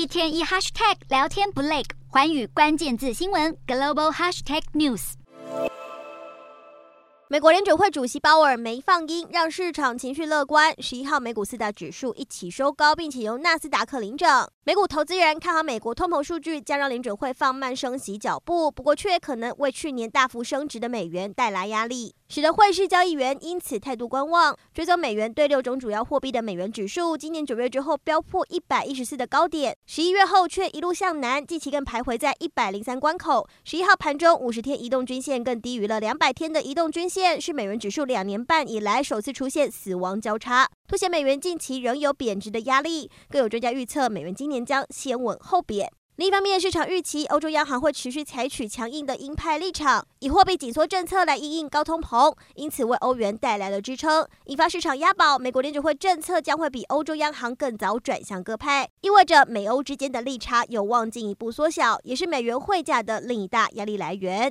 一天一 hashtag 聊天不累，环宇关键字新闻 global hashtag news。美国联准会主席鲍尔没放鹰，让市场情绪乐观。十一号美股四大指数一起收高，并且由纳斯达克领涨。美股投资人看好美国通膨数据将让联准会放慢升息脚步，不过却可能为去年大幅升值的美元带来压力，使得汇市交易员因此态度观望。追踪美元对六种主要货币的美元指数，今年九月之后飙破一百一十四的高点，十一月后却一路向南，近期更徘徊在一百零三关口。十一号盘中五十天移动均线更低于了两百天的移动均线。是美元指数两年半以来首次出现死亡交叉，凸显美元近期仍有贬值的压力。更有专家预测，美元今年将先稳后贬。另一方面，市场预期欧洲央行会持续采取强硬的鹰派立场，以货币紧缩政策来因应高通膨，因此为欧元带来了支撑，引发市场押宝。美国联储会政策将会比欧洲央行更早转向鸽派，意味着美欧之间的利差有望进一步缩小，也是美元汇价的另一大压力来源。